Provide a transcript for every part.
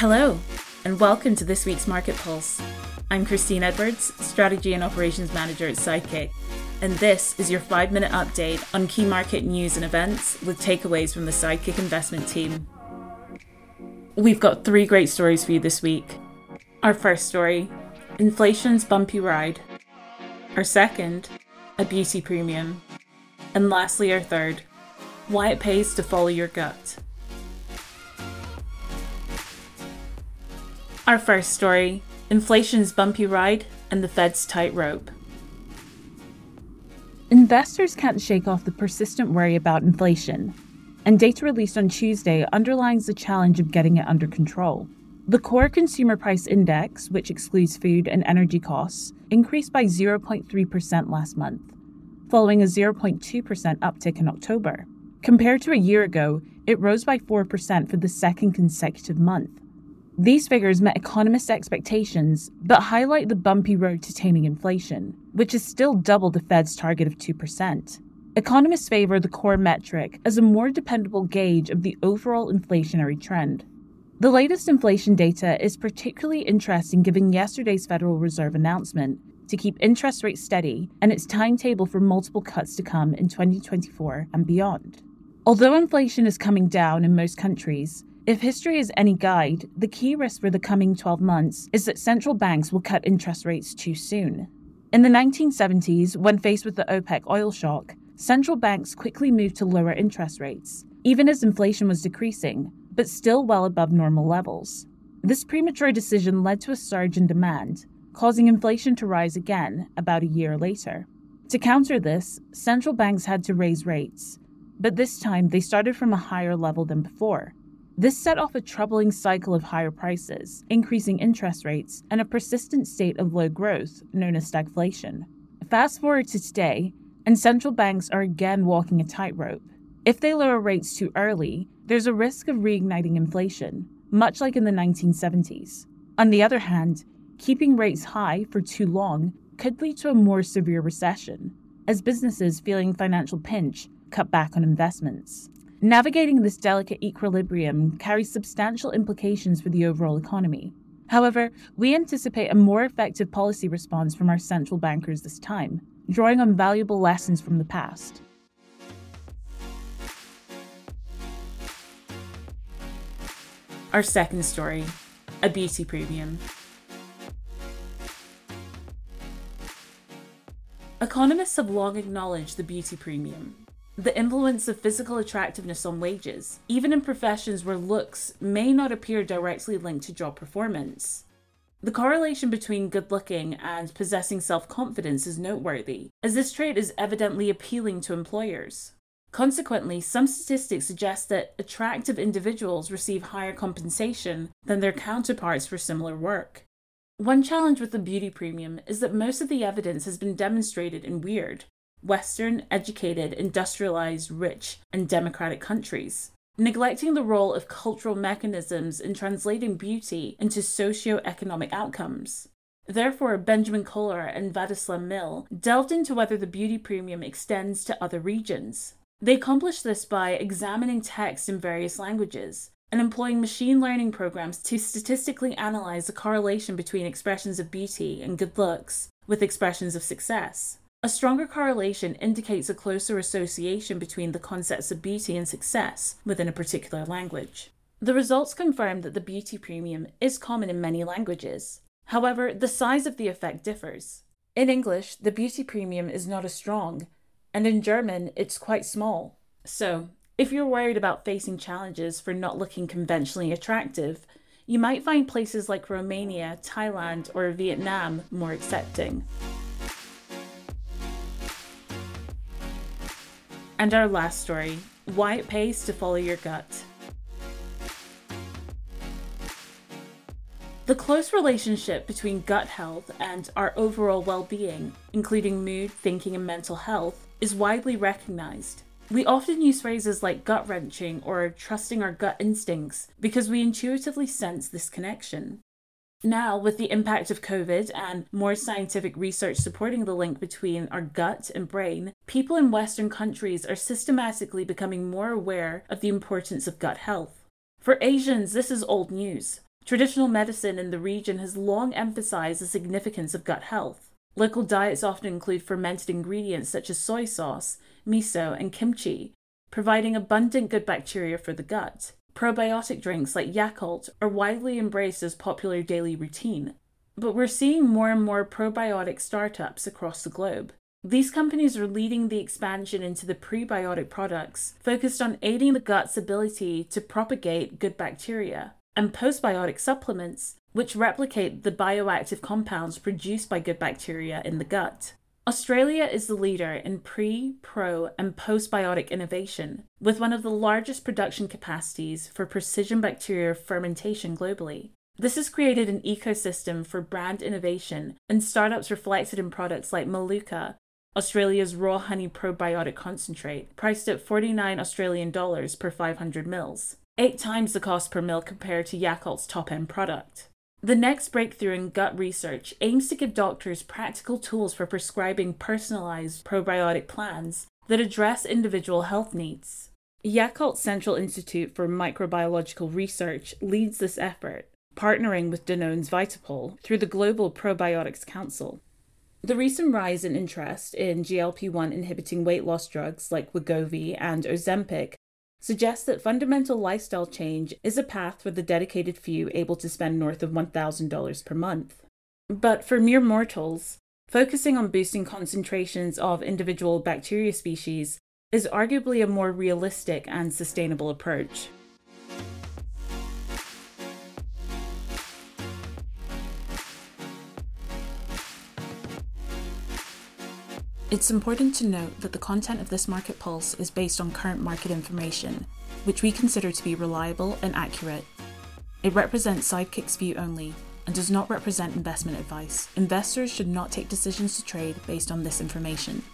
Hello, and welcome to this week's Market Pulse. I'm Christine Edwards, Strategy and Operations Manager at Sidekick, and this is your five minute update on key market news and events with takeaways from the Sidekick investment team. We've got three great stories for you this week. Our first story inflation's bumpy ride. Our second, a beauty premium. And lastly, our third, why it pays to follow your gut. Our first story inflation's bumpy ride and the Fed's tightrope. Investors can't shake off the persistent worry about inflation, and data released on Tuesday underlines the challenge of getting it under control. The core consumer price index, which excludes food and energy costs, increased by 0.3% last month, following a 0.2% uptick in October. Compared to a year ago, it rose by 4% for the second consecutive month. These figures met economists' expectations, but highlight the bumpy road to taming inflation, which is still double the Fed's target of 2%. Economists favor the core metric as a more dependable gauge of the overall inflationary trend. The latest inflation data is particularly interesting given yesterday's Federal Reserve announcement to keep interest rates steady and its timetable for multiple cuts to come in 2024 and beyond. Although inflation is coming down in most countries, if history is any guide, the key risk for the coming 12 months is that central banks will cut interest rates too soon. In the 1970s, when faced with the OPEC oil shock, central banks quickly moved to lower interest rates, even as inflation was decreasing, but still well above normal levels. This premature decision led to a surge in demand, causing inflation to rise again about a year later. To counter this, central banks had to raise rates, but this time they started from a higher level than before. This set off a troubling cycle of higher prices, increasing interest rates, and a persistent state of low growth known as stagflation. Fast forward to today, and central banks are again walking a tightrope. If they lower rates too early, there's a risk of reigniting inflation, much like in the 1970s. On the other hand, keeping rates high for too long could lead to a more severe recession, as businesses feeling financial pinch cut back on investments. Navigating this delicate equilibrium carries substantial implications for the overall economy. However, we anticipate a more effective policy response from our central bankers this time, drawing on valuable lessons from the past. Our second story a beauty premium. Economists have long acknowledged the beauty premium, the influence of physical attractiveness on wages, even in professions where looks may not appear directly linked to job performance. The correlation between good looking and possessing self confidence is noteworthy, as this trait is evidently appealing to employers. Consequently, some statistics suggest that attractive individuals receive higher compensation than their counterparts for similar work. One challenge with the beauty premium is that most of the evidence has been demonstrated in weird, Western, educated, industrialized, rich, and democratic countries, neglecting the role of cultural mechanisms in translating beauty into socio-economic outcomes. Therefore, Benjamin Kohler and Vadislam Mill delved into whether the beauty premium extends to other regions. They accomplished this by examining text in various languages and employing machine learning programs to statistically analyze the correlation between expressions of beauty and good looks with expressions of success. A stronger correlation indicates a closer association between the concepts of beauty and success within a particular language. The results confirm that the beauty premium is common in many languages. However, the size of the effect differs. In English, the beauty premium is not as strong, and in German, it's quite small. So, if you're worried about facing challenges for not looking conventionally attractive, you might find places like Romania, Thailand, or Vietnam more accepting. And our last story why it pays to follow your gut. The close relationship between gut health and our overall well being, including mood, thinking, and mental health, is widely recognized. We often use phrases like gut wrenching or trusting our gut instincts because we intuitively sense this connection. Now, with the impact of COVID and more scientific research supporting the link between our gut and brain, people in Western countries are systematically becoming more aware of the importance of gut health. For Asians, this is old news. Traditional medicine in the region has long emphasized the significance of gut health. Local diets often include fermented ingredients such as soy sauce, miso, and kimchi, providing abundant good bacteria for the gut. Probiotic drinks like Yakult are widely embraced as popular daily routine, but we're seeing more and more probiotic startups across the globe. These companies are leading the expansion into the prebiotic products, focused on aiding the gut's ability to propagate good bacteria, and postbiotic supplements, which replicate the bioactive compounds produced by good bacteria in the gut. Australia is the leader in pre, pro, and postbiotic innovation, with one of the largest production capacities for precision bacteria fermentation globally. This has created an ecosystem for brand innovation and startups reflected in products like Maluka, Australia's raw honey probiotic concentrate, priced at 49 Australian dollars per 500 mils, eight times the cost per mil compared to Yakult's top end product. The next breakthrough in gut research aims to give doctors practical tools for prescribing personalized probiotic plans that address individual health needs. Yakult Central Institute for Microbiological Research leads this effort, partnering with Danone's Vitapole through the Global Probiotics Council. The recent rise in interest in GLP 1 inhibiting weight loss drugs like Wegovy and Ozempic suggests that fundamental lifestyle change is a path for the dedicated few able to spend north of $1,000 per month. But for mere mortals, focusing on boosting concentrations of individual bacteria species is arguably a more realistic and sustainable approach. It's important to note that the content of this market pulse is based on current market information, which we consider to be reliable and accurate. It represents Sidekick's view only and does not represent investment advice. Investors should not take decisions to trade based on this information.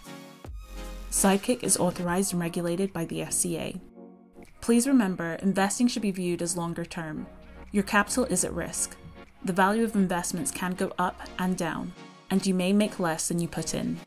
Sidekick is authorized and regulated by the FCA. Please remember, investing should be viewed as longer term. Your capital is at risk. The value of investments can go up and down, and you may make less than you put in.